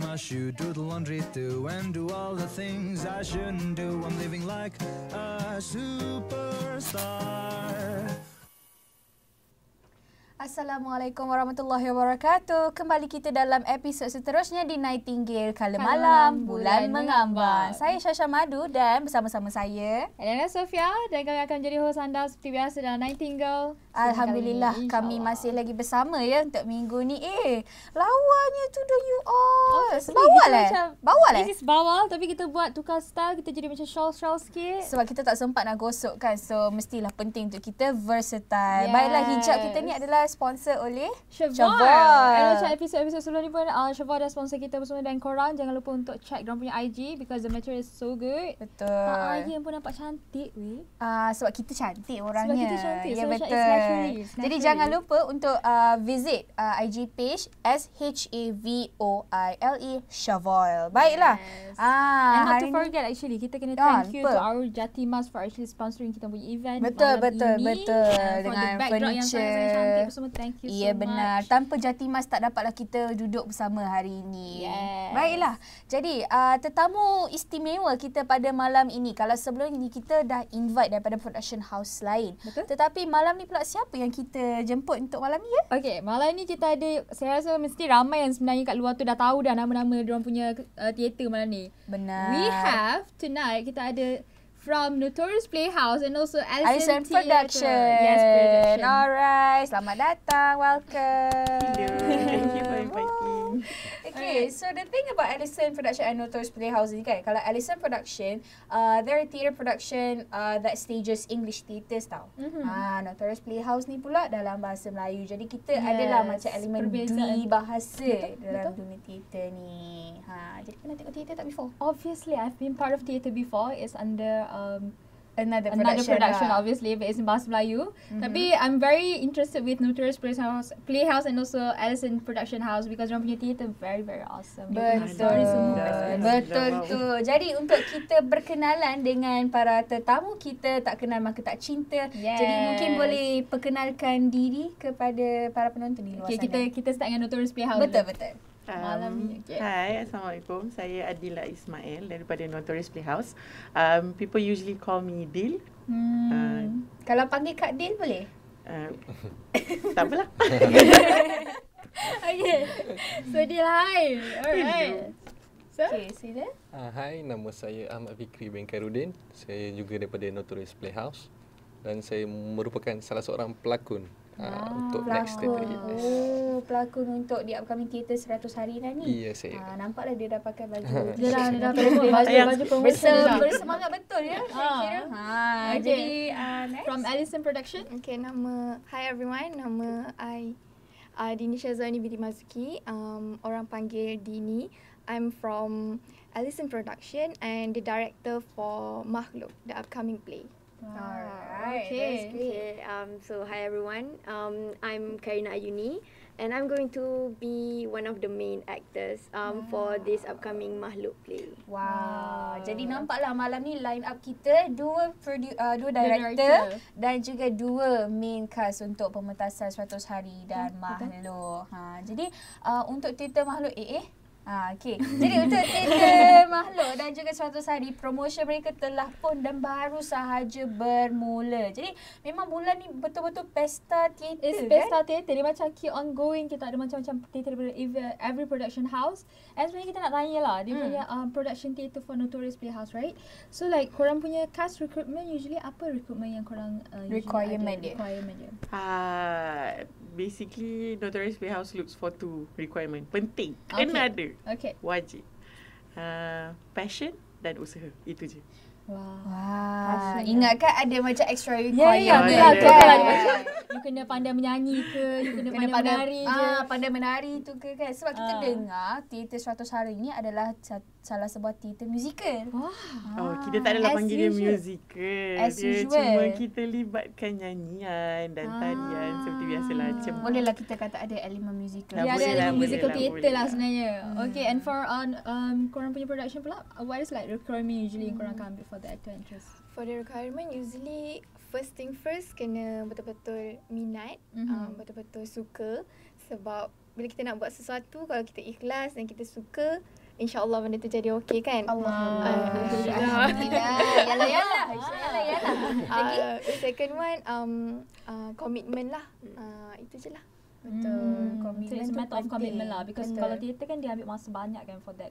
wash you, do the laundry too, and do all the things I shouldn't do. I'm living like a superstar. Assalamualaikum warahmatullahi wabarakatuh. Kembali kita dalam episod seterusnya di Nightingale Kala Kala Malam Malam, Bulan Bulan Mengambang. Saya Syasha Madu dan bersama-sama saya Elena Sofia dan kami akan jadi host anda seperti biasa dalam Nightingale. Alhamdulillah kami insyaAllah. masih lagi bersama ya untuk minggu ni. Eh, lawannya tu dah you all. Obviously, Bawal eh? macam- Bawal eh? This is bawal tapi kita buat tukar style, kita jadi macam shawl-shawl sikit. Sebab kita tak sempat nak gosok kan. So mestilah penting untuk kita versatile. Yes. Baiklah hijab kita ni adalah sponsor oleh Shavar. Shavar. And macam episod-episod sebelum ni pun uh, Shavar dah sponsor kita bersama dan korang jangan lupa untuk check diorang punya IG because the material is so good. Betul. Tak Ayan pun nampak cantik weh. Ah uh, sebab kita cantik orangnya. kita cantik, Ya so betul. it's naturally, it's Jadi naturally. jangan lupa untuk uh, visit uh, IG page S H A V O I L E Shavoil. Baiklah. Yes. Ah And not to ni- forget actually kita kena Ah, thank you lupa. to our Jati Mas for actually sponsoring kita punya event Betul, betul, ini. betul. For Dengan backdrop yang furniture. sangat-sangat cantik semua thank you Ya so benar. much. Tanpa Jati Mas tak dapatlah kita duduk bersama hari ini. Yes. Baiklah. Jadi uh, tetamu istimewa kita pada malam ini. Kalau sebelum ini kita dah invite daripada production house lain. Betul. Tetapi malam ni pula siapa yang kita jemput untuk malam ni ya? Okay, malam ni kita ada, saya rasa mesti ramai yang sebenarnya kat luar tu dah tahu dah nama-nama diorang punya uh, teater malam ni. Benar. We have tonight, kita ada from Notorious Playhouse and also Alison Alison, Theatre. Production. Yes, production. Alright, selamat datang. Welcome. Hello, thank you for inviting. Okay, so the thing about Alison Production and Notorious Playhouse ni kan, kalau Alison Production, uh, they're a theatre production uh, that stages English theatres tau. Mhm. Ah, Notorious Playhouse ni pula dalam bahasa Melayu. Jadi kita Yes, adalah macam elemen dui bahasa Betul, dalam betul. dunia teater ni. Ha, jadi pernah tengok teater tak before? Obviously, I've been part of theatre before. It's under um, Another another production, production, lah. obviously, but it's in Bahasa Melayu. Mhm. Tapi I'm very interested with Notorious Playhouse, Playhouse and also Alison Production House because diorang punya theatre very very awesome. Dia Betul. story semua Betul. tu. Jadi untuk kita berkenalan dengan para tetamu kita tak kenal maka tak cinta. Yes. Jadi mungkin boleh perkenalkan diri kepada para penonton di luar Okay, sana. kita kita start dengan Notorious Playhouse. betul dulu. betul. Malam ni, okay. Hai, Assalamualaikum. Saya Adila Ismail daripada Notorious Playhouse. Um, people usually call me Dil. Hmm. Uh, Kalau panggil Kak Dil boleh? Uh, tak apalah. Okay. So dia hai. Alright. So, Okay, sila. Uh, hai, nama saya Ahmad Fikri bin Khairuddin. Saya juga daripada Notorious Playhouse dan saya merupakan salah seorang pelakon uh, untuk next Pelakon. theatre. Yes. Oh, pelakon untuk di upcoming theatre 100 hari dah ni. Iya, saya. Ah, nampaklah dia dah pakai baju. dia dah dia dah t-shirt. promote baju Yang baju promotion dah. bersemangat betul ya saya Ah. kira. Ha, Okay. jadi uh, next. From Alison Production. Okay, nama Hi everyone, nama I uh, Dini Syazwani binti Mazuki. Um, orang panggil Dini. I'm from Alison Production and the director for Makhluk, the upcoming play. Alright, Okay. that's great. Okay, um, so hi everyone. Um, I'm Karina Ayuni, and I'm going to be one of the main actors um, for this upcoming Mahluk play. Wow. Wow. Jadi nampaklah malam ni line up kita dua produ- uh, dua director, director. dan juga dua main cast untuk pementasan 100 hari dan Hmm, makhluk. Ha jadi uh, untuk teater makhluk eh Ha, okay. Jadi untuk teater makhluk dan juga 100 hari promotion mereka telah pun dan baru sahaja bermula. Jadi memang bulan ni betul-betul pesta teater It's kan? Pesta Theatre Dia macam keep on going Kita ada macam-macam theatre daripada every, production house And sebenarnya kita nak tanya lah Dia Hmm. punya um, production theatre for Notorious Playhouse right So like korang punya cast recruitment Usually apa recruitment yang korang uh, Requirement ada? dia. Requirement dia Uh, basically, Notorious Playhouse looks for two requirement. Penting. Okay. Kena ada. Okay Wajib. Uh, passion dan usaha. Itu je. Wow Wah, Passion. ingatkan ada macam extra Ya, requirement ya, kan kan? macam You kena pandai menyanyi ke You kena, Kena pandai pandai menari je ah, pandai menari tu ke kan sebab kita Ah. dengar teater 100 hari ni adalah sa- salah sebuah teater musical. Wah Oh, kita tak adalah as panggil dia usual. musical. As dia usual. cuma kita libatkan nyanyian dan tarian Ah. seperti biasalah. Macam Bolehlah kita kata ada elemen musical. Dah Dia ada lah, musical boleh lah, lah lah. sebenarnya. Hmm. Okay, and for on um korang punya production pula, uh, what is like requirement usually yang korang akan ambil for the actor and actress? For the requirement, usually first thing first kena betul-betul minat, Mhm. um, betul-betul suka sebab bila kita nak buat sesuatu kalau kita ikhlas dan kita suka InsyaAllah benda tu jadi okey kan. Allahumma. Alhamdulillah. Alhamdulillah. Yalah yalah. Yalah yalah. Lagi? Uh, the second one um uh, commitment lah. Uh, itu je lah. Betul. Hmm. So Commitment it's a matter of commitment lah because Betul. kalau theatre kan dia ambil masa banyak kan for that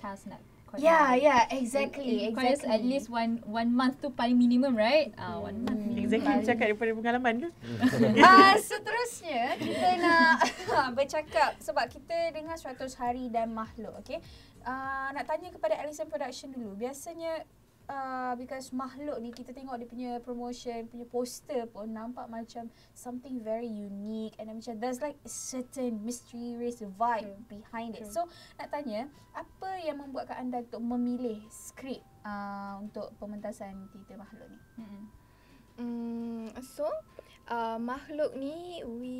cast nak. Yeah, yeah, exactly. It requires exactly. at least one one month tu paling minimum right? Ah uh, one month. minimum. Exactly cakap daripada pengalaman ke? Ah, seterusnya kita nak bercakap sebab kita dengar 100 hari dan makhluk, okay? Uh, nak tanya kepada Alison Production dulu. Biasanya uh, because makhluk ni kita tengok dia punya promotion, punya poster pun nampak macam something very unique and macam there's like a certain mysterious vibe behind it. So nak tanya, apa yang membuatkan anda untuk memilih skrip uh, untuk pementasan teater makhluk ni? Hmm, so uh, makhluk ni we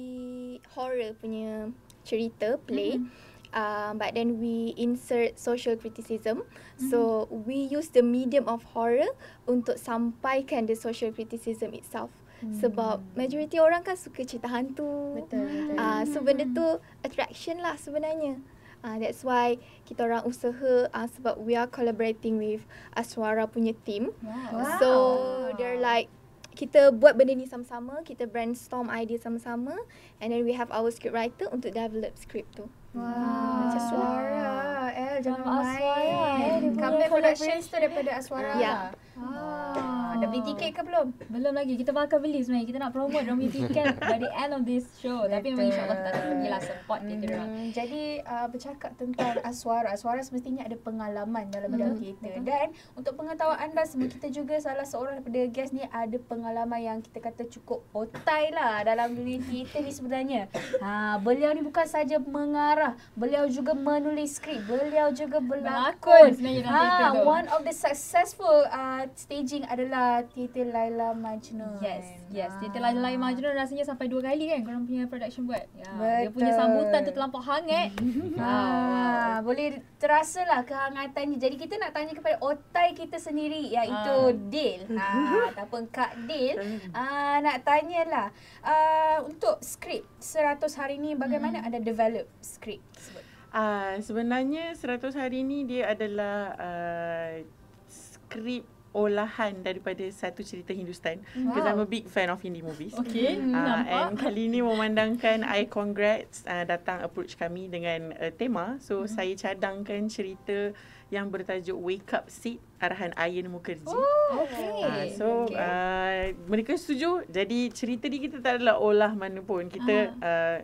horror punya cerita play. Mm-hmm. Uh, but then we insert social criticism. Mm-hmm. So we use the medium of horror untuk sampaikan the social criticism itself. Mm. Sebab majoriti orang kan suka cerita hantu. Betul, betul. Ah, so benda tu attraction lah sebenarnya. Uh, that's why kita orang usaha uh, sebab we are collaborating with Aswara punya team. Wow. Wow. So they're like kita buat benda ni sama-sama, kita brainstorm idea sama-sama and then we have our script writer untuk develop script tu. Wah, macam suara. Eh, jangan main. Aswara, Comeback Productions tu daripada Aswara. Ya. Ah, dah beli tiket ke belum? Belum lagi. Kita bakal beli sebenarnya. Kita nak promote dorang punya tiket by the end of this show. Tapi memang Betul. insyaAllah kita akan pergilah support dia dorang. Hmm, jadi uh, bercakap tentang Aswara. Aswara semestinya ada pengalaman dalam bidang teater. Dan untuk pengetahuan anda semua, kita juga salah seorang daripada guest ni ada pengalaman yang kita kata cukup otai lah dalam dunia teater ni sebenarnya. Ha, beliau ni bukan saja mengarah, beliau juga menulis skrip, beliau juga Berlakon sebenarnya Ah, tu. one of the successful uh, staging adalah teater Laila Majnun. Yes, yes. Ah. Dia telah lain Majnun rasanya sampai dua kali kan korang punya production buat. Ya, dia Betul. punya sambutan tu terlampau hangat. Ah, boleh terasa lah kehangatan ni. Jadi kita nak tanya kepada otai kita sendiri iaitu Ah. Dil. Ha, ataupun Kak Dil. Ah, nak tanyalah uh, untuk skrip 100 hari ni bagaimana Hmm. anda develop skrip tersebut? Ah sebenarnya 100 hari ni dia adalah uh, skrip olahan daripada satu cerita Hindustan. Because I'm a big fan of Hindi movies. Okay, Uh, nampak. and kali ni memandangkan I Congrats uh, datang approach kami dengan uh, tema. So Hmm. saya cadangkan cerita yang bertajuk Wake Up Sid arahan Ayan Mukherjee. Okay. Ah, so okay. uh, mereka setuju. Jadi cerita ni kita tak adalah olah mana pun. Kita uh,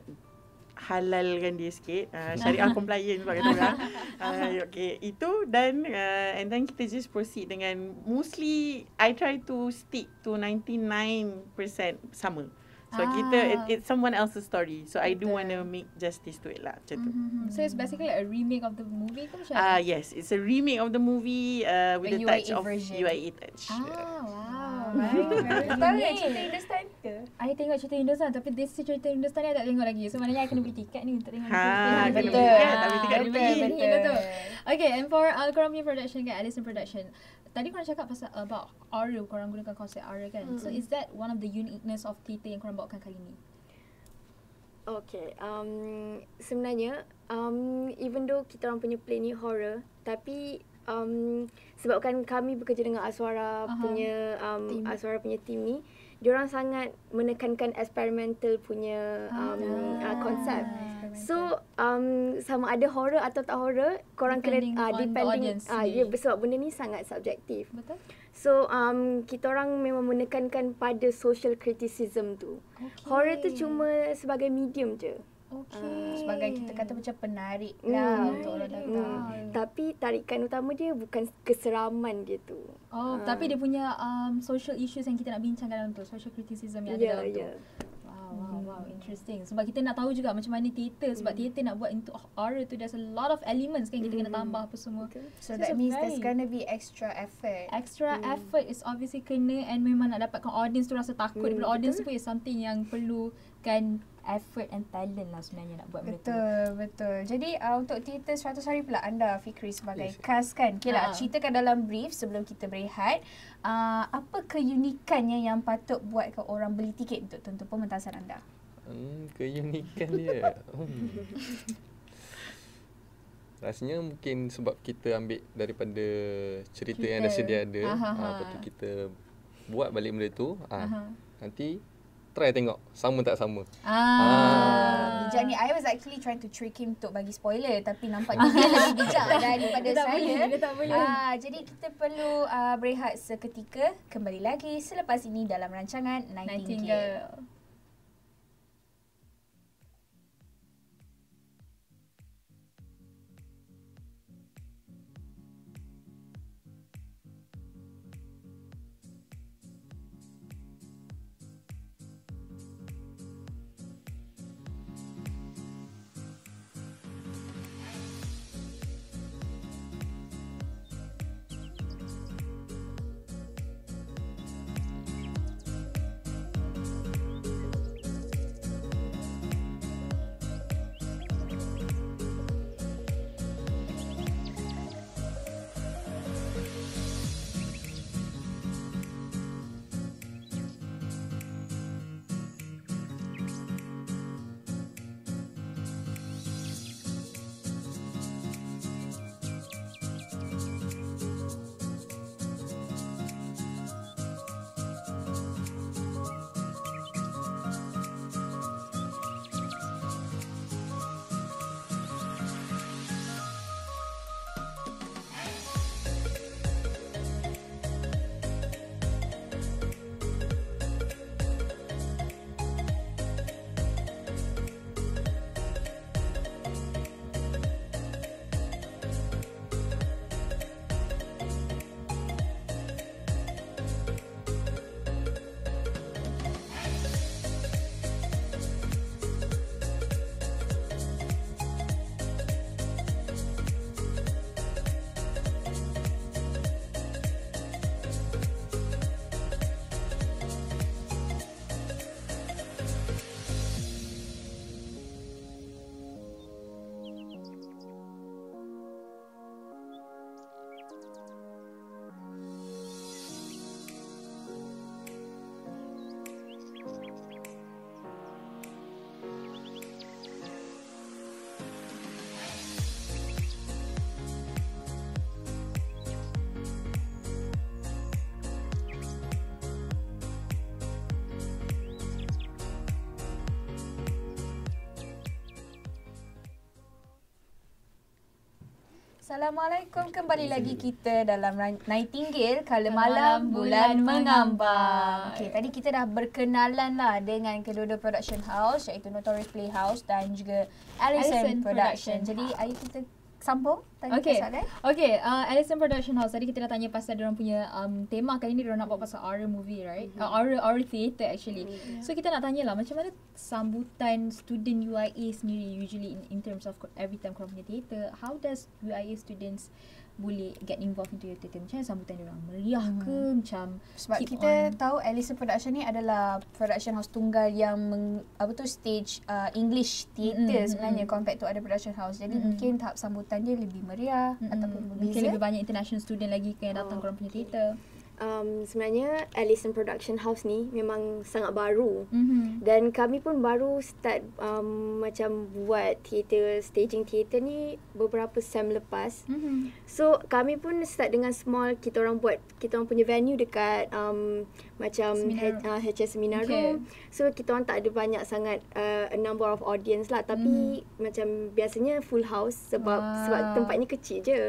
halalkan dia sikit. Uh, syariah compliant sebab kata orang. Uh, okay, itu dan uh, and then kita just proceed dengan mostly I try to stick to 99% sama. So Ah. kita it, it's someone else's story. So I do want to make justice to it lah macam tu. Mhm. So it's basically a remake of the movie ke macam Ah uh, yes, it's a remake of the movie uh, with The a touch UAE of version. UAE touch. Ah, wow. Very, very Unique. Tahu tak cerita Hindustan ke? I tengok cerita Hindustan tapi this cerita Hindustan ni I tak tengok lagi. So maknanya I kena beli tiket ni untuk tengok. Ha, ni. kena Betul. beli tiket, tak beli tiket Ah, dia betul, pergi. betul, betul. Okay, and for uh, korang punya production kan, Alison Production. Tadi korang cakap pasal about aura, korang gunakan konsep aura kan. So is that one of the uniqueness of theatre yang korang bawakan kali ni? Okay, um, sebenarnya um, even though kita orang punya play ni horror, tapi um, sebabkan kami bekerja dengan Aswara Aha. punya um, Team. Aswara punya team ni, diorang sangat menekankan experimental punya um, uh, konsep. So um, sama ada horror atau tak horror, korang Depending kena uh, on the depending ah sendiri. ya sebab benda ni sangat subjektif. Betul? So um, kita orang memang menekankan pada social criticism tu. Okay. Horror tu cuma sebagai medium je. Okay. Sebagai kita kata macam penarik lah Hmm. untuk orang datang. Hmm. Tapi tarikan utama dia bukan keseraman dia tu. Oh, Ah. tapi dia punya um, social issues yang kita nak bincangkan dalam tu, social criticism yang ada Ya, dalam tu. ya. Wow, wow, wow, interesting. Sebab kita nak tahu juga macam mana theatre. Sebab theatre nak buat into horror tu, there's a lot of elements kan kita kena tambah apa semua. So So that a means there's gonna be extra effort. Extra effort is obviously kena and memang nak dapatkan audience tu rasa takut Hmm, daripada audience tu pun is something yang perlukan effort and talent lah sebenarnya nak buat benda tu. Betul, betul. Jadi uh, untuk teater 100 hari pula anda Fikri sebagai Yes. cast kan. Okay lah, Ah. ceritakan dalam brief sebelum kita berehat. Uh, apa keunikannya yang patut buatkan orang beli tiket untuk tonton pementasan anda? Hmm, keunikan dia. Hmm. Rasanya mungkin sebab kita ambil daripada cerita, Cerita. yang dah sedia ada. Ah, ha. lepas tu kita buat balik benda tu. Ah, Aha. nanti try tengok sama tak sama. Ah. Bijak ni, I was actually trying to trick him untuk bagi spoiler tapi nampaknya dia lebih bijak daripada Dia saya. boleh, dia tak boleh. Ah, jadi kita perlu uh, berehat seketika. Kembali lagi selepas ini dalam rancangan Nightingale. Nightingale. Assalamualaikum kembali lagi kita dalam Nightingale Kala Malam bulan mengambang. mengambang. Okey, tadi kita dah berkenalan lah dengan kedua-dua production house iaitu Notorious Playhouse dan juga Allison, Allison Production. Production Jadi ayo kita sambung tanya Okay. soalan. Okay, uh, Allison Production House. Tadi kita dah tanya pasal diorang punya um, tema kali ni diorang nak buat pasal horror movie, right? Uh, horror, horror theatre actually. So kita nak tanya lah macam mana sambutan student UIA sendiri usually in, in terms of every time korang punya theatre. How does UIA students boleh get involved into your theatre? Macam mana sambutan diorang? Meriah ke? Macam Sebab keep kita on? tahu Allison Production ni adalah production house tunggal yang meng, apa tu stage uh, English theatre Mm-mm, sebenarnya mm-mm. compared to other production house. Jadi Mm-mm. mungkin tahap sambutan dia lebih meriah Mm-mm. ataupun Mungkin lebih banyak international student lagi yang datang Oh, korang punya okay. theatre. Um, sebenarnya Allison Production House ni memang sangat baru. Mm-hmm. Dan kami pun baru start um, macam buat theater, staging theater ni beberapa sem lepas. Mm-hmm. So kami pun start dengan small kita orang buat kita orang punya venue dekat um, macam Seminar H, uh, HS Seminar Okay. Room. So kita orang tak ada banyak sangat uh, a number of audience lah tapi macam biasanya full house sebab Wow. sebab tempatnya kecil je.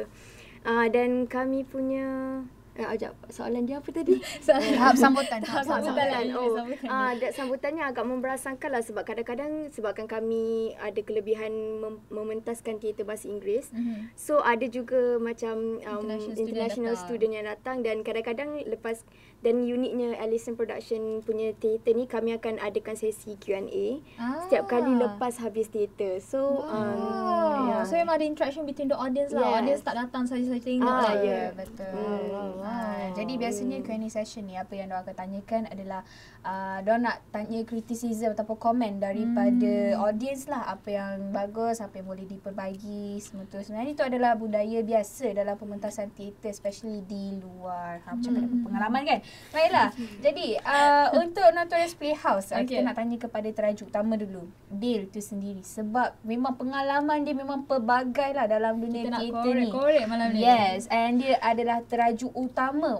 Uh, dan kami punya uh, ajak soalan dia apa tadi? Tahap sambutan. Tahap tahap sambutan. Sambutan. Ya, Oh, sambutan. ah, uh, sambutannya agak memberasankan lah sebab kadang-kadang sebabkan kami ada kelebihan mem- mementaskan teater bahasa Inggeris. Mm-hmm. So ada juga macam um, International international, student student, yang datang dan kadang-kadang lepas dan uniknya Allison Production punya teater ni kami akan adakan sesi Q&A Ah. setiap kali lepas habis teater. So um, Oh, yeah. so memang ada interaction between the audience lah. Yes. Audience tak datang saja-saja tengok Ah, lah. ya. betul. Hmm. Wow, jadi biasanya Q&A session ni apa yang diorang akan tanyakan adalah uh, diorang nak tanya criticism ataupun komen daripada hmm. audience lah apa yang bagus, apa yang boleh diperbagi semua tu. Sebenarnya itu adalah budaya biasa dalam pementasan teater especially di luar. Ha, macam hmm. pengalaman kan? Baiklah. jadi uh, untuk Notorious Playhouse okay. kita nak tanya kepada terajuk utama dulu. Dale tu sendiri sebab memang pengalaman dia memang pelbagai lah dalam dunia Kita nak teater ni. korek-korek malam ni. Yes, and dia adalah terajuk utama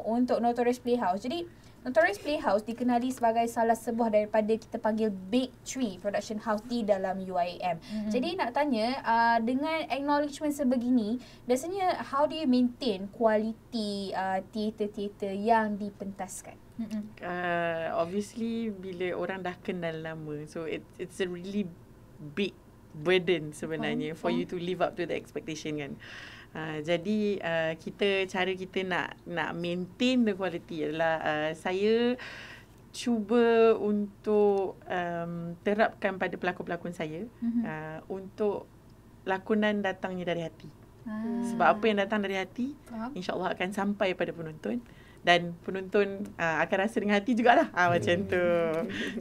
untuk Notorious Playhouse. Jadi, Notorious Playhouse dikenali sebagai salah sebuah daripada kita panggil Big Tree Production House di dalam UIM. Mm-hmm. Jadi nak tanya, uh, dengan acknowledgement sebegini, biasanya how do you maintain kualiti uh, teater-teater yang dipentaskan? Mm-mm. Uh, obviously bila orang dah kenal nama, so it it's a really big burden sebenarnya for you to live up to the expectation kan. Uh, jadi uh, kita cara kita nak nak maintain the quality adalah uh, saya cuba untuk um, terapkan pada pelakon-pelakon saya Mhm. uh, untuk lakonan datangnya dari hati. Ah. Sebab apa yang datang dari hati insya-Allah akan sampai pada penonton dan penonton uh, akan rasa dengan hati jugalah. Ah macam tu.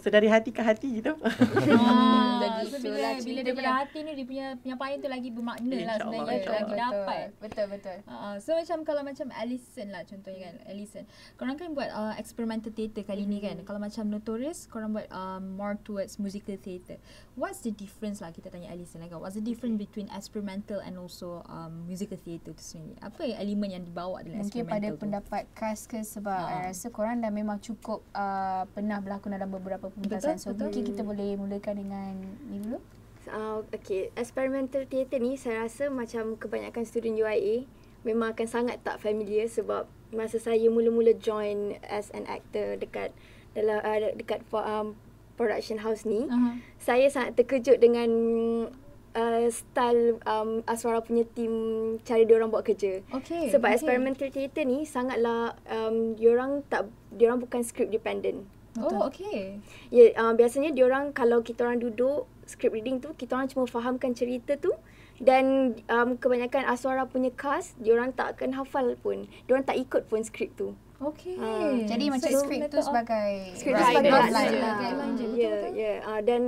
So dari hati ke hati gitu. Ah, so Begitulah bila bila ceritanya. daripada hati ni dia punya penyampaian tu lagi bermakna lah sebenarnya insyaAllah. lagi dapat. Betul, betul. Uh, so macam kalau macam Alison lah contohnya kan Alison Korang kan buat uh, experimental theatre kali ni kan Kalau macam Notorious korang buat um, more towards musical theatre What's the difference lah kita tanya Alison lah kan What's the difference between experimental and also um, musical theatre tu sendiri Apa elemen yang dibawa dalam Mungkin pada experimental tu pendapat Kas ke sebab Ha. rasa korang dah memang cukup uh, pernah berlakon dalam beberapa pementasan. Betul, So betul. mungkin kita boleh mulakan dengan ni dulu. Uh, okay, experimental theatre ni saya rasa macam kebanyakan student UIA memang akan sangat tak familiar sebab masa saya mula-mula join as an actor dekat dalam uh, dekat for, um, production house ni, uh-huh. saya sangat terkejut dengan uh, style um, Aswara punya team cara dia orang buat kerja. Okay Sebab okay. experimental theatre ni sangatlah um, diorang tak diorang bukan script dependent. Oh okay Ya, uh, biasanya diorang kalau kita orang duduk script reading tu, kita orang cuma fahamkan cerita tu dan um, kebanyakan Aswara punya cast, diorang tak akan hafal pun. Diorang tak ikut pun skrip tu. Okay Ah, Jadi macam So, skrip tu method of- sebagai Skrip tu guideline sebagai guideline je, guideline je, Ya, ya. Ah, Dan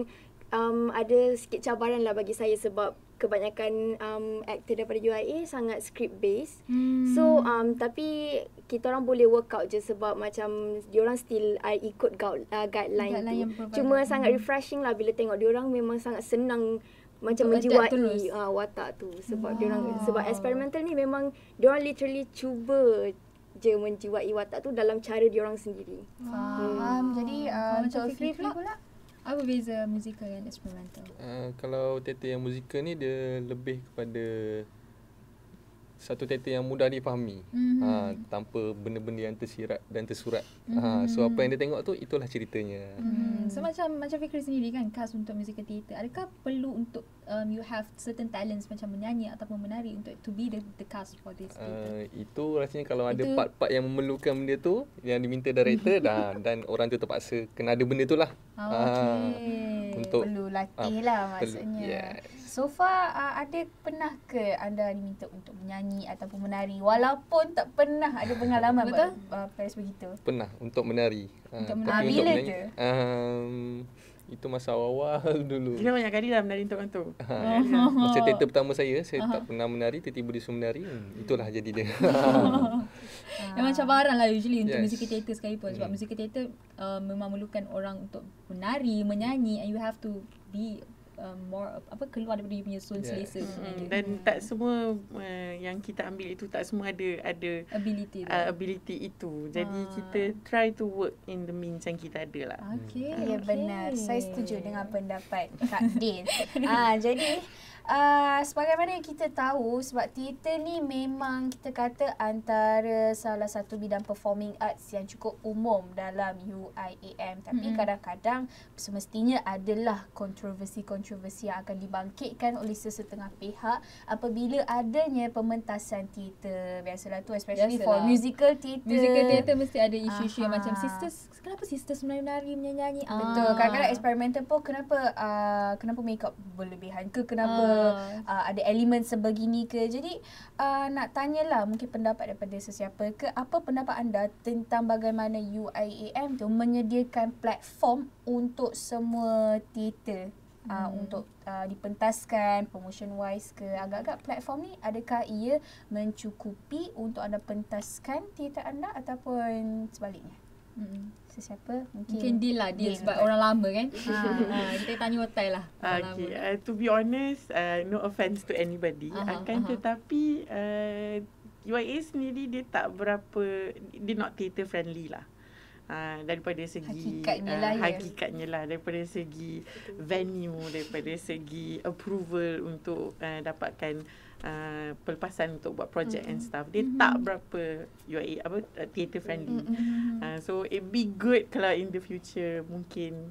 um, ada sikit cabaran lah bagi saya sebab kebanyakan um, actor daripada UIA sangat script based. hmm. So um, tapi kita orang boleh work out je sebab macam diorang still uh, ikut guide, uh, guideline, Guideline tu. Cuma Hmm. sangat refreshing lah bila tengok diorang memang sangat senang macam Untuk menjiwai uh, watak tu sebab Wow. diorang sebab eksperimental ni memang diorang literally cuba je menjiwai watak tu dalam cara diorang sendiri. Faham. Jadi uh, Kalau macam Fikri pula? pula. Apa beza musical dan experimental? Uh, kalau teater yang musikal ni dia lebih kepada satu teater yang mudah difahami. Mhm. Ha, tanpa benda-benda yang tersirat dan tersurat. Ha, so apa yang dia tengok tu itulah ceritanya. Hmm. So macam macam Fikri sendiri kan cast untuk musical theatre. Adakah perlu untuk um, you have certain talents macam menyanyi ataupun menari untuk to be the, the cast for this theatre? Uh, itu rasanya kalau ada Itu- part-part yang memerlukan benda tu yang diminta director dah dan orang tu terpaksa kena ada benda tu lah. Oh, Ah, okay. untuk Perlu latih ah, lah perlu- maksudnya. yes. So far uh, ada pernah ke anda diminta untuk menyanyi ataupun menari walaupun tak pernah ada pengalaman Betul? uh, Paris begitu. Pernah untuk menari. Ah, Untuk tapi menari. Bila menyanyi, tu? Um, itu masa awal dulu. Kira banyak kali lah menari untuk orang tu. Ha, masa teater pertama saya, saya tak pernah menari, tiba-tiba disuruh menari. Hmm, itulah jadi dia. Memang cabaran lah usually untuk Yes. musical theatre sekalipun sebab Hmm. musical theatre uh, memang memerlukan orang untuk menari, menyanyi and you have to be um, more apa keluar daripada you punya soul Yeah. selesa Hmm, sebenarnya. dan tak semua uh, yang kita ambil itu tak semua ada ada ability uh, ability itu. Jadi Ah. kita try to work in the means yang kita ada lah. Okay. Ya okay. benar. Saya setuju dengan pendapat Kak Din. ah jadi uh, sebagaimana yang kita tahu sebab teater ni memang kita kata antara salah satu bidang performing arts yang cukup umum dalam UIAM tapi Mm-mm. kadang-kadang semestinya adalah kontroversi-kontroversi kontroversi yang akan dibangkitkan oleh sesetengah pihak apabila adanya pementasan teater. Biasalah tu especially for Biasalah. musical theater. Musical theatre mesti ada isu-isu yang macam sisters, kenapa sisters menari-nari, menyanyi? Betul. Kadang-kadang eksperimental pun kenapa uh, kenapa make up berlebihan ke? Kenapa Ah. Uh, ada elemen sebegini ke? Jadi uh, nak tanyalah mungkin pendapat daripada sesiapa ke apa pendapat anda tentang bagaimana UIAM tu menyediakan platform untuk semua teater uh, Hmm. untuk uh, dipentaskan promotion wise ke agak-agak platform ni adakah ia mencukupi untuk anda pentaskan teater anda ataupun sebaliknya Mm-mm. sesiapa mungkin Mungkin deal lah, deal Deal. sebab orang lama kan. Ha. ha, kita tanya hotel lah. Okay, lama. uh, to be honest, uh, no offense to anybody. Aha, Akan aha. tetapi uh, UIA sendiri dia tak berapa, dia not theatre friendly lah. Uh, daripada segi Hakikatnya uh, lah, ya. hakikatnya lah daripada segi venue daripada segi approval untuk uh, dapatkan uh, pelepasan untuk buat project and stuff dia tak berapa UIA apa uh, theatre friendly Uh, so it be good kalau in the future mungkin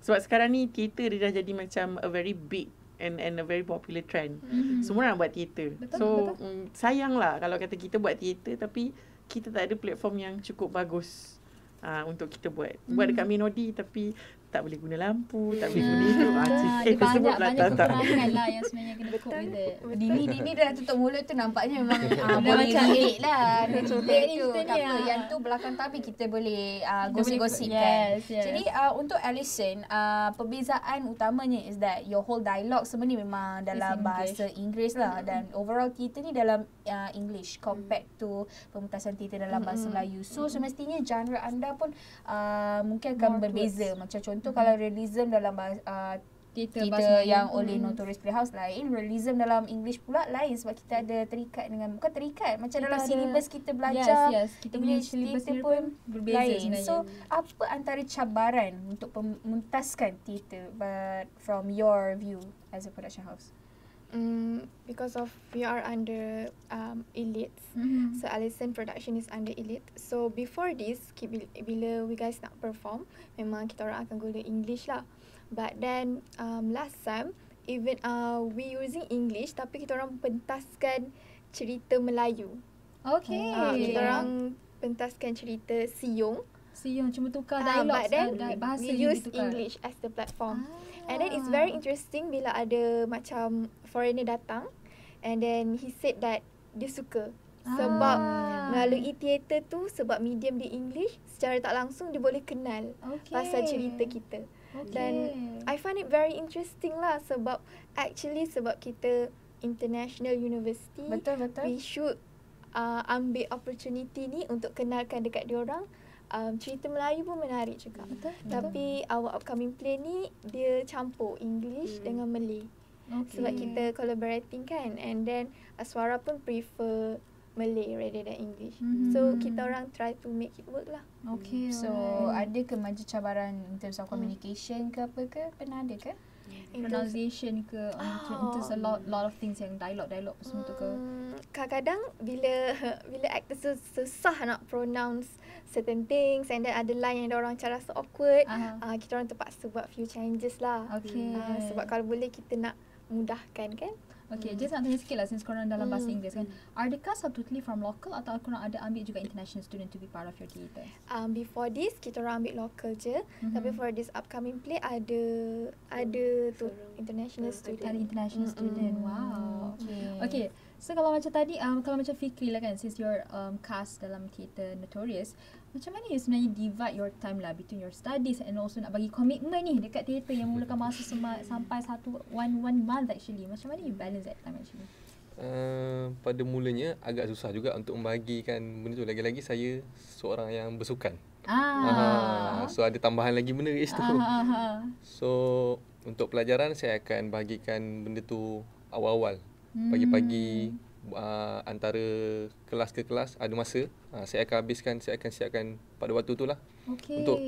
sebab sekarang ni teater dia dah jadi macam a very big and and a very popular trend. Mhm. Semua orang buat teater. Betul, so mm, sayang lah kalau kata kita buat teater tapi kita tak ada platform yang cukup bagus uh, untuk kita buat. Buat dekat Minodi tapi tak boleh guna lampu, tak boleh guna itu. Ah, Ah, cik- ada eh, banyak, lah, banyak tak, tak. kekurangan lah yang sebenarnya kena cope with it. Dini Dini dah tutup mulut tu nampaknya memang uh, boleh macam- relate lah. Dia relate ni tu. kita Tak apa. ah. Yang tu belakang tapi kita boleh uh, Kita gosip-gosipkan. boleh- yes, yes. Jadi uh, untuk Alison, uh, perbezaan utamanya is that your whole dialogue semua ni memang dalam bahasa Inggeris lah dan overall theater ni dalam uh, English compared to pementasan theater dalam bahasa Melayu. So semestinya genre anda pun uh, mungkin akan More berbeza. Macam contoh kalau realism dalam bahasa uh, kita yang oleh Notorious Playhouse lain, realism dalam English pula lain sebab kita ada terikat dengan bukan terikat macam Kita dalam syllabus kita belajar. Yes, yes. Kita punya English syllabus pun pun berbeza lain. sebenarnya. So apa antara cabaran untuk pementaskan teater but from your view as a production house? Mm, because of we are under um, elites. Mhm. So Alison production is under elite. So before this, bila, we guys nak perform, memang kita orang akan guna English lah. But then um, last time, even uh, we using English, tapi kita orang pentaskan cerita Melayu. Okay. Uh, kita orang pentaskan cerita Siung. Si yang cuma tukar Ah, dialog but then uh, bahasa we use ditukar. English as the platform. Ah. And then it's very interesting bila ada macam foreigner datang and then he said that dia suka sebab Ah. melalui teater tu sebab medium dia English secara tak langsung dia boleh kenal okay. pasal cerita kita. Okay. Dan I find it very interesting lah sebab actually sebab kita international university Betul betul. we should uh, ambil opportunity ni untuk kenalkan dekat dia orang um, cerita Melayu pun menarik juga. Betul. Tapi our upcoming play ni dia campur English hmm. dengan Malay. Okay. Sebab kita collaborating kan and then Aswara pun prefer Malay rather than English. Mhm. So kita orang try to make it work lah. Okay. So alright. ada ke macam cabaran in terms of communication ke apa ke? Pernah ada ke? In terms- pronunciation ke on oh. there's a lot lot of things yang dialog dialog semua tu ke Hmm, kadang-kadang bila bila actor sus- susah nak pronounce certain things and then ada line yang orang macam rasa awkward, Aha. uh, kita orang terpaksa buat few changes lah. Okay. Uh, sebab kalau boleh kita nak mudahkan kan. Okay, just nak tanya sikit lah since korang dalam bahasa Hmm. Inggeris kan. Are the cast are totally from local atau korang ada ambil juga international student to be part of your theatre? Um, before this kita orang ambil local je, Mhm. tapi for this upcoming play ada ada tu international student. Ada international Mm-mm. student. Wow. Okay. Okay, so kalau macam tadi, um, kalau macam Fikri lah kan, since you're um, cast dalam theatre Notorious, macam mana you sebenarnya divide your time lah between your studies and also nak bagi komitmen ni dekat theatre yang mulakan masa sampai satu one one month actually. Macam mana you balance that time actually? Uh, pada mulanya agak susah juga untuk membagikan benda tu. Lagi-lagi saya seorang yang bersukan. Ah. Ah. So ada tambahan lagi benda kat situ. Ah. So untuk pelajaran saya akan bagikan benda tu awal-awal. Hmm. Pagi-pagi uh, antara kelas ke kelas ada masa. Uh, saya akan habiskan, saya akan siapkan pada waktu tu lah. Okay. Untuk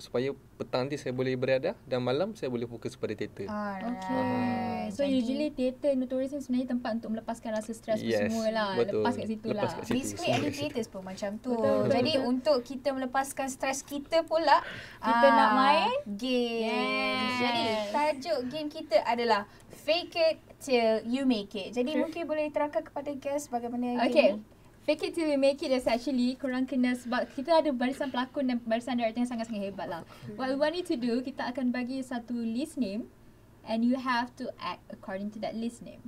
supaya petang nanti saya boleh beriadah dan malam saya boleh fokus pada teater. Alright. Okay. So Jadi- usually theatre notorious ni sebenarnya tempat untuk melepaskan rasa stres yes, Yes, semua lah. betul. Lepas kat situ Lepas lah. kat situ. Basically ada theatres pun macam tu. Betul, betul, Jadi betul. untuk kita melepaskan stres kita pula Kita nak main games. Yes. Jadi tajuk game kita adalah Fake It Till You Make It. Jadi mungkin boleh terangkan kepada guest bagaimana Okay. ni? Fake it till you make it is actually korang kena sebab kita ada barisan pelakon dan barisan director yang sangat-sangat hebat lah. What we want you to do, kita akan bagi satu list name and you have to act according to that list name.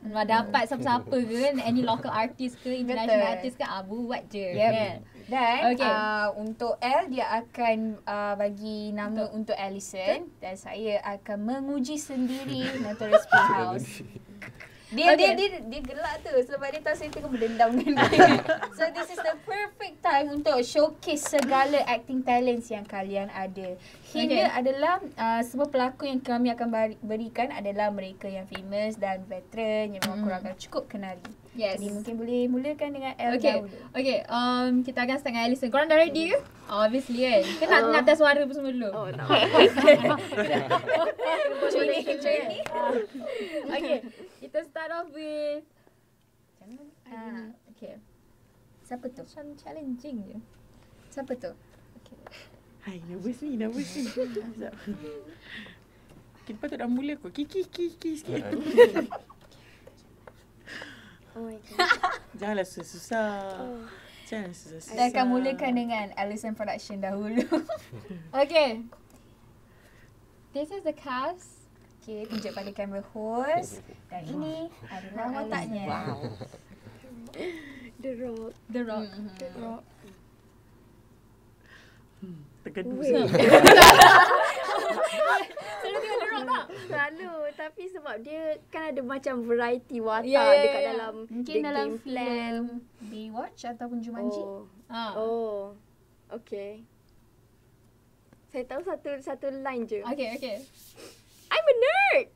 Kalau dapat siapa-siapa ke, any local artist ke, international Betul. artist ke, ah, buat je. Yep. Kan? Dan Okay. uh, untuk L dia akan uh, bagi nama untuk, untuk Alison dan saya akan menguji sendiri Notorious Playhouse. Dia, Okay. dia dia dia gelak tu sebab dia tahu saya tengah berdendam dengan dia. so this is the perfect time untuk showcase segala acting talents yang kalian ada. Hint Okay. adalah uh, semua pelakon yang kami akan berikan adalah mereka yang famous dan veteran yang memang Mm. korang akan cukup kenali. Yes. Jadi mungkin boleh mulakan dengan L Okay, dahulu. okay. Um, kita akan start dengan Alison. Korang dah ready ke? Obviously kan. Kita nak, nak test suara apa semua dulu. Oh, tak. Training, training. okay. Kita start off with... Ah, Okay. siapa tu? Macam challenging je. Siapa tu? Hai, nervous ni, nervous ni. Sekejap. Kita patut dah mula kot. Kiki, kiki, kiki sikit. Oh my god. Janganlah susah-susah. Oh. Jangan susah-susah. Kita akan mulakan dengan Alison Production dahulu. Okay. This is the cast. Okay, tunjuk pada kamera host. Dan ini adalah wataknya. Wow. The Rock. The Rock. The Rock. Wait. sikit. Selalu tengok The Rock tak? Selalu tapi sebab dia kan ada macam variety watak Ya, ya, dekat ya. dalam Mungkin the dalam game plan. Baywatch ataupun Jumanji. Oh. Ah. Oh. Okay. Saya tahu satu satu line je. Okay, okay. I'm a nerd.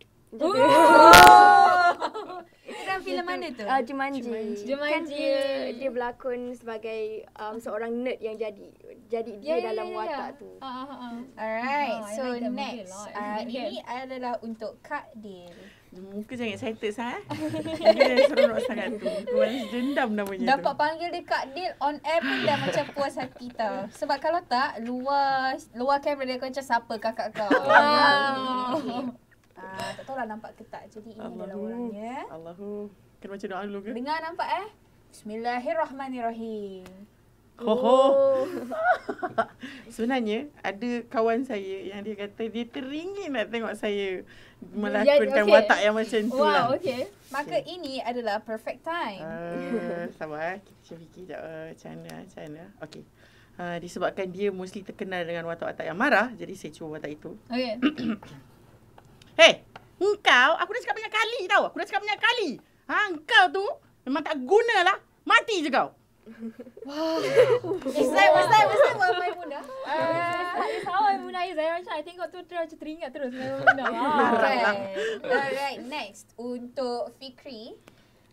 Mana tu? Ah, Jumanji. Jumanji. Kan dia dia berlakon sebagai um, seorang nerd yang jadi jadi dia dalam watak tu. Ah, ah, ah. Alright, Oh, I so like next. Uh. Ini adalah untuk Kak Dil. Muka jangan excited sangat. Dia seronok sangat tu. Balas dendam namanya Dapat tu. panggil dia Kak Dil on air pun dah macam puas hati tau. Sebab kalau tak, luar luar kamera dia akan macam siapa kakak kau. Wow. Ah, tak tahulah nampak ke tak. Jadi ini adalah Allahu. orangnya. Allahu. Kena baca doa dulu ke? Dengar nampak eh? Bismillahirrahmanirrahim. Ho ho. Sebenarnya ada kawan saya yang dia kata dia teringin nak tengok saya melakonkan okay. watak yang macam tu lah. Wow, okay. Maka ini adalah perfect time. Uh, sabar eh. Kita fikir sekejap uh, macam mana, macam mana. Okey. Uh, disebabkan dia mostly terkenal dengan watak-watak yang marah, jadi saya cuba watak itu. Okay. Hei, engkau, aku dah cakap banyak kali tau. Aku dah cakap banyak kali. Ha, engkau tu memang tak guna lah. Mati je kau. Ustaz, Ustaz, Ustaz, Wan Maimunah. Saya sama Ibu Naiz. Saya macam, I tengok tu terus macam teringat terus. Ibu Naiz. Wow. Alright. Alright, next. Untuk Fikri.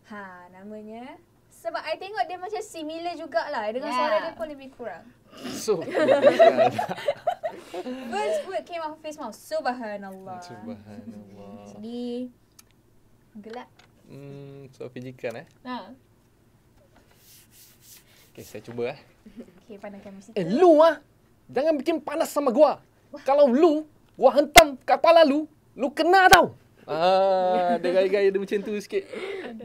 Ha, namanya. Sebab I tengok dia macam similar jugalah. Dengan Yeah. suara dia pun lebih kurang. So, First word came out of his mouth. Subhanallah. Subhanallah. Jadi, gelap. Hmm, so fijikan eh. Ha. Okay, saya cuba eh. Okay, pandangkan mesti. Eh, lu ah. Jangan bikin panas sama gua. Kalau lu, gua hentam kepala lu, lu kena tau. Ah, ada gaya-gaya dia macam tu sikit.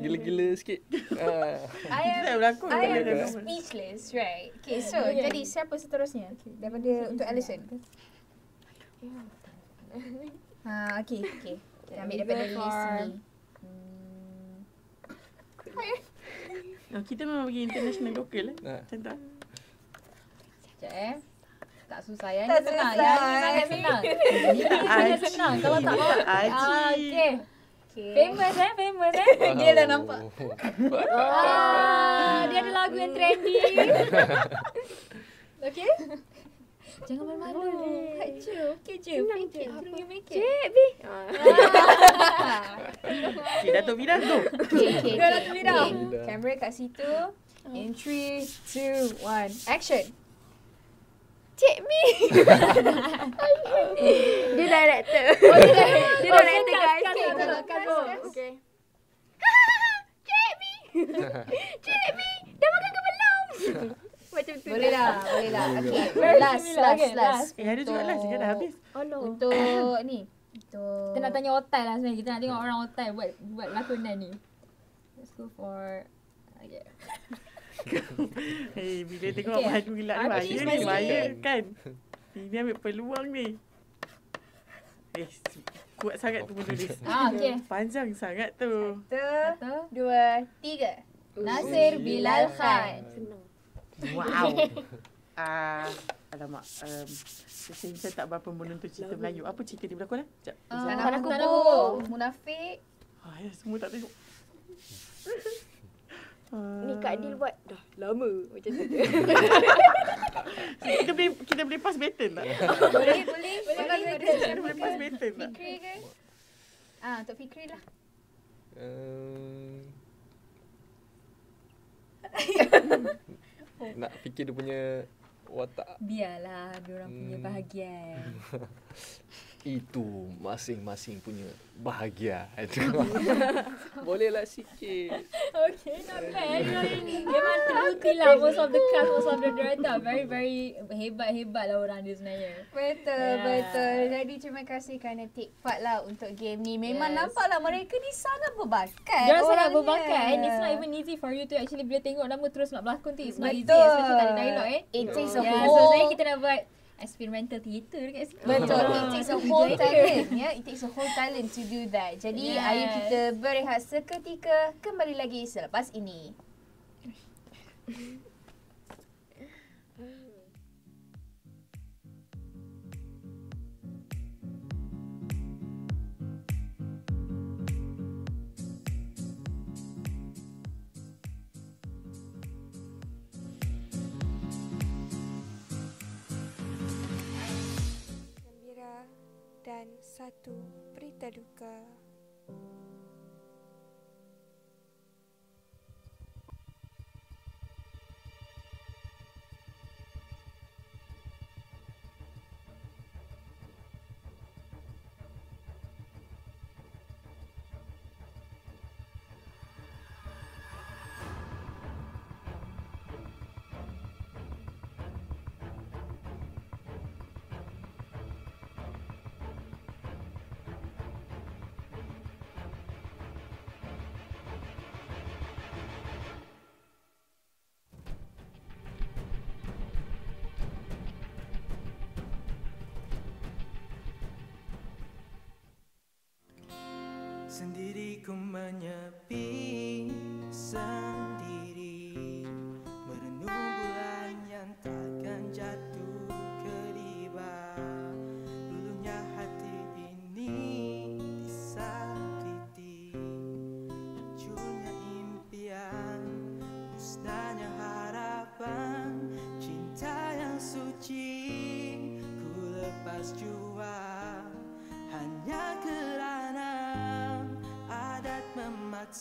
Gila-gila sikit. Ah. I am. I am speechless, right? Okay, so Okay. jadi siapa seterusnya? Daripada untuk Alison. Ha, okay, okay. Kita ambil daripada list ni. Oh, kita memang bagi international local eh. Ha. Macam tu. Sekejap eh. Tak susah ya. Tak senang. susah. Yang ni sangat senang. Ini sangat senang. Kalau tak mau. Aci. Ah, okay. Okay. Famous eh, famous eh. Dia dah nampak. Ah, dia ada lagu yang trendy. okay? Jangan malu-malu. Buat je. Okay je. Senang je. Apa? Cik B. Ah. Okay, Datuk Vida tu. Okay, okay, okay. dah. okay. Kamera kat situ. In 3, 2, 1. Action. Cik B. dia director. Oh, dia dah. Dia Oh, director guys. cast, Okay. Cik B. Cik B. Dah makan ke belum? Macam tu. Boleh lah, boleh lah. Okay, last, last, last. last. Eh, ada juga lah. Sikit dah habis. Oh no. Untuk ni. Betul. Kita nak tanya otai lah sebenarnya. Kita nak tengok orang otai buat buat lakonan ni. Let's go for okay. Hey, bila tengok Okay. Manu gelak ni bahaya ni bahaya kan. Ini ambil peluang ni. Eh, kuat sangat tu menulis. Ah, okay. Panjang sangat tu. Satu, Satu. dua, tiga. Nasir Bilal Khan. Senang. Wow. Ah, alamak. Um, saya saya tak berapa menonton cerita Melayu. Apa cerita dia berlakon eh? Sekejap. Ah, Tanah kubur. Kubur. Munafik. Ah, ya, semua tak tengok. Ah, Ni Kak Adil buat dah lama macam tu. kita boleh kita boleh pass baton tak? Boleh, boleh. Boleh, Kita boleh pass baton tak? Fikri ke? Ah, untuk Fikri lah. Uh, nak fikir dia punya watak. Biarlah dia orang punya Hmm. bahagian. Itu masing-masing punya bahagia. Bolehlah sikit. Okay, not bad. Memang terbukti lah most of the cast, most of the director very very hebat-hebat lah orang dia sebenarnya. Betul, Yeah. betul. Jadi terima kasih kerana take part lah untuk game ni. Memang Yes. nampaklah mereka ni sangat berbakat. Dia sangat berbakat and it's not even easy for you to actually bila tengok nama terus nak berlakon tu. It's not easy Betul. especially tak ada dialog eh. It takes a Yeah, so whole sebenarnya kita dah buat experimental theatre dekat situ. Betul. It takes a whole talent. Ya, it takes a whole talent to do that. Jadi Yes. ayo kita berehat seketika. Kembali lagi selepas ini. dan satu berita duka. Sendiri ku menyepi Sendiri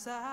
side.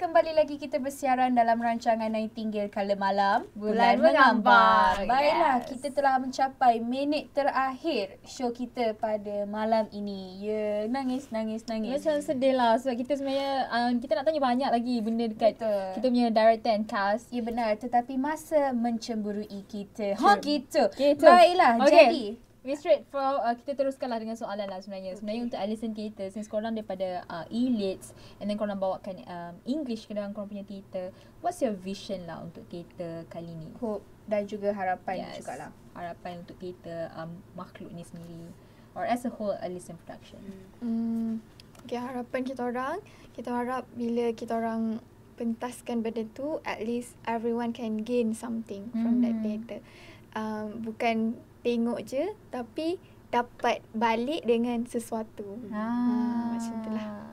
Kembali lagi kita bersiaran dalam rancangan Nightingale Kala Malam Bulan Mengambang. Baiklah, Yes. kita telah mencapai minit terakhir show kita pada malam ini. Ya, nangis, nangis, nangis. Macam sedih lah sebab kita sebenarnya uh, kita nak tanya banyak lagi benda dekat Betul. kita punya director and cast. Ya benar, tetapi masa mencemburui kita. Ha gitu. Gitu. Baiklah, Okay. jadi We straight for uh, kita teruskanlah dengan soalan lah sebenarnya. Sebenarnya untuk Alison Theatre since korang daripada uh, E-Lids and then korang bawakan um, English ke dalam korang punya theatre. What's your vision lah untuk theatre kali ni? hope dan juga harapan Yes. juga lah. Harapan untuk theatre um, makhluk ni sendiri or as a whole Alison Production. Hmm, okay, harapan kita orang, kita harap bila kita orang pentaskan benda tu, at least everyone can gain something from that Hmm. theatre. Um, bukan tengok je, tapi dapat balik dengan sesuatu. Ah, macam tu lah.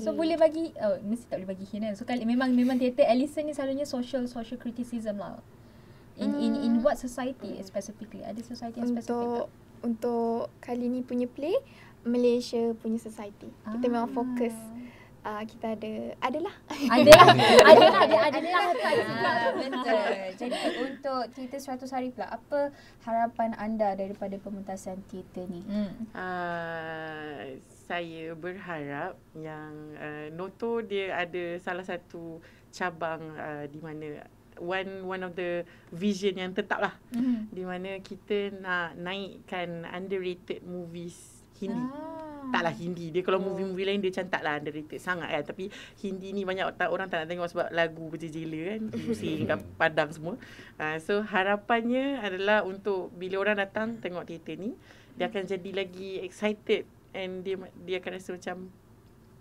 So boleh bagi oh mesti tak boleh bagi hint kan. So kali memang memang teater Alison ni selalunya social social criticism lah. In in in what society specifically? Ada society yang specific Untuk untuk kali ni punya play Malaysia punya society. Kita memang fokus uh, kita ada adalah Ada ada lah ada ada lah Ah, betul. Jadi untuk teater 100 hari pula, apa harapan anda daripada pementasan teater ni? Hmm. Uh, saya berharap yang uh, Noto dia ada salah satu cabang uh, di mana one one of the vision yang tetap lah Mhm. di mana kita nak naikkan underrated movies Hindi. Ah. Taklah Hindi. Dia kalau movie-movie lain dia macam taklah underrated sangat kan. Tapi Hindi ni banyak tak, orang tak nak tengok sebab lagu berjela kan. Pusing kat padang semua. Uh, so harapannya adalah untuk bila orang datang tengok teater ni, dia akan jadi lagi excited and dia dia akan rasa macam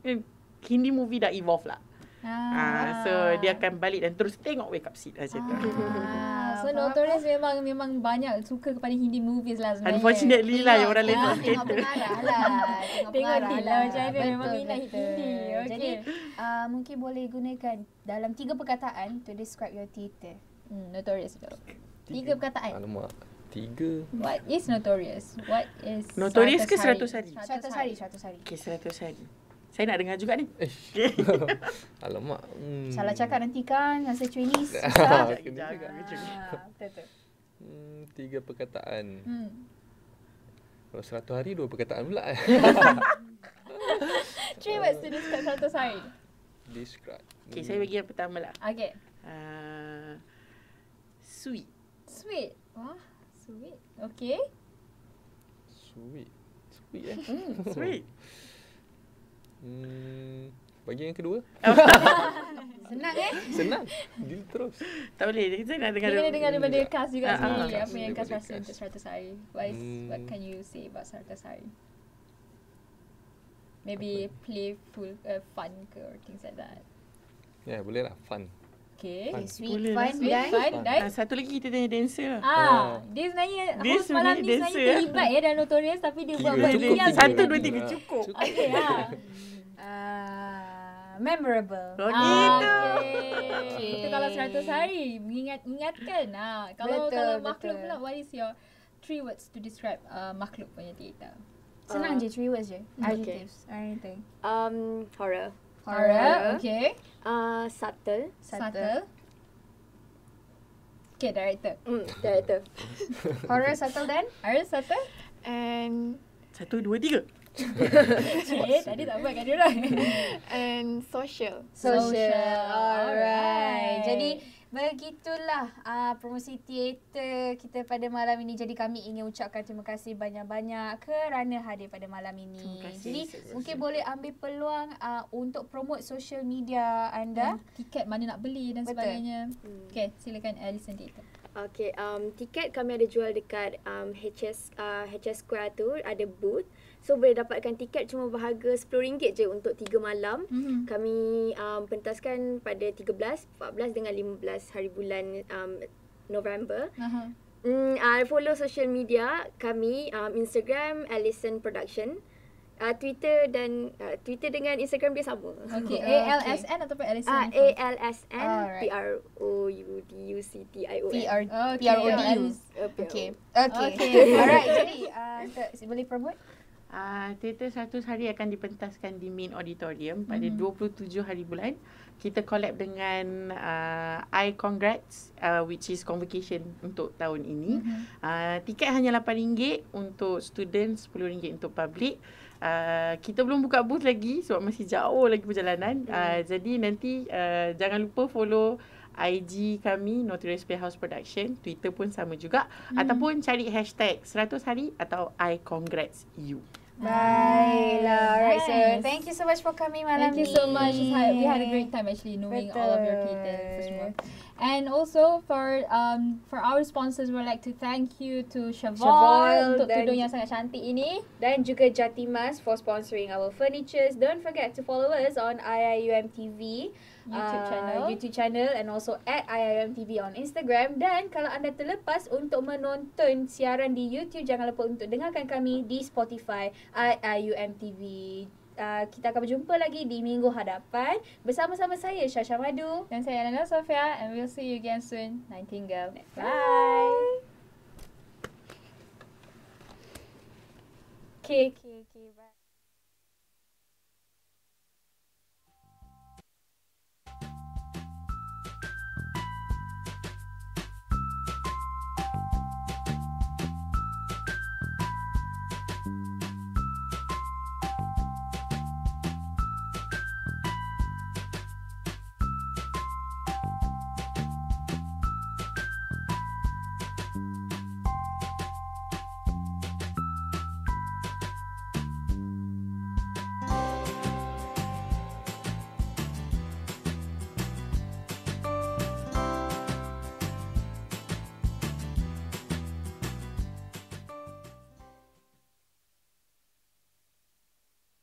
eh, Hindi movie dah evolve lah. Ah. so dia akan balik dan terus tengok wake up seat macam tu. Ah, so faham, notorious memang memang banyak suka kepada Hindi movies lah sebenarnya. Unfortunately lah yang orang lain tak tengok pengarah lah. Tengok Tengok pengarah deal lah macam mana, memang minat. Hindi. Okey. Jadi uh, mungkin boleh gunakan dalam tiga perkataan to describe your theater. Hmm, notorious tu. Tiga perkataan. Alamak. Tiga. What is notorious? What is Notorious ke 100 hari? 100 hari, 100 hari. Okay, 100 hari. Saya nak dengar juga ni. Eh. Alamak. Hmm. Salah cakap nanti kan masa Chinese Ah, susah. kena juga. Ah, betul tu. Hmm, tiga perkataan. Hmm. Kalau seratus hari, dua perkataan pula. Three words to describe 100 hari. Describe. Okay, saya bagi yang pertama lah. Okay. Uh, sweet. Sweet. Wah, sweet. Okay. Sweet. Sweet eh. Hmm, sweet. Hmm, bagi yang kedua. Senang eh? Senang. Deal terus. tak boleh. Saya nak dengar Kita kena dengar daripada. Kas juga Ah, ah, sendiri. Kas Apa yang Kas rasa untuk 100 hari. What, is, what Hmm. can you say about 100 hari? Maybe playful, uh, fun ke or things like that. Ya, yeah, boleh lah. Fun. Okay. Fun. Sweet, Boleh fun, lah, Sweet, dan fun, Fun. dan Ah, satu lagi kita tanya dancer lah. Ah, dia sebenarnya Dia host malam sebenarnya ni sebenarnya dancer, terlibat ya dalam notorious tapi dia buat Kira buat cukup diam. tiga. Satu, dua, tiga. Ah, Cukup. Okay, ha. uh, memorable. Oh, Ah, gitu. okay. Itu kalau 100 hari mengingat ingatkan. Ha, kalau Betul, kalau makhluk betul. pula what is your three words to describe uh, makhluk punya teater? Senang Ah. je, three words je. Okay. Adjectives or anything. Um, horror. Horror, okay. Uh, subtle. Subtle. Okay, director. Hmm, director. Horror, subtle dan? Horror, subtle. and Satu, dua, tiga. Eh, tadi tak buat kan dia orang. and social. Social. Alright. Alright. Jadi begitulah uh, promosi teater kita pada malam ini. Jadi kami ingin ucapkan terima kasih banyak-banyak kerana hadir pada malam ini. Terima kasih. Jadi Terima kasih. mungkin boleh ambil peluang uh, untuk promote social media anda. Dan tiket mana nak beli dan Betul. sebagainya. Hmm. Okay, silakan Alison Theater. Okay, um, tiket kami ada jual dekat um, HS uh, HS Square tu ada booth. So boleh dapatkan tiket cuma berharga RM10 je untuk 3 malam. Mm-hmm. Kami um, pentaskan pada 13, 14 dengan 15 hari bulan um, November. Aha. Mm, uh, follow social media kami um, Instagram Alison Production. Uh, Twitter dan uh, Twitter dengan Instagram dia sama. Okay, Okay. ALSN ataupun Alison? Ah? A L S N. P R O U D U C T I O N. PR, Okay. PRODU. Uh, PRO. Okay. Okay. Okay. Alright. Jadi uh, boleh promote? Uh, teater 100 hari akan dipentaskan di main auditorium pada Mhm. 27 hari bulan. Kita collab dengan uh, I Congrats uh, which is convocation untuk tahun ini. Mhm. Uh, tiket hanya RM8 untuk student, RM10 untuk public. Uh, kita belum buka booth lagi sebab masih jauh lagi perjalanan. Uh, jadi nanti uh, jangan lupa follow IG kami Notorious Playhouse Production, Twitter pun sama juga Hmm. ataupun cari hashtag 100 hari atau I Congrats you. Baiklah. Alright. So Nice. thank you so much for coming malam Thank you ni. so much. We had a great time actually knowing all of your Betul. semua. And also for um for our sponsors, we'd like to thank you to Cheval, Cheval untuk tudung yang sangat cantik ini. dan juga Jatimas for sponsoring our furnitures. Don't forget to follow us on IIUM TV YouTube uh, channel. YouTube channel and also at IIUM TV on Instagram. Dan kalau anda terlepas untuk menonton siaran di YouTube, jangan lupa untuk dengarkan kami di Spotify IIUM TV. Uh, kita akan berjumpa lagi di minggu hadapan bersama-sama saya Syasha Madu. Dan saya Nana Sofia and we'll see you again soon. Nightingale. Bye. Okay, okay, okay.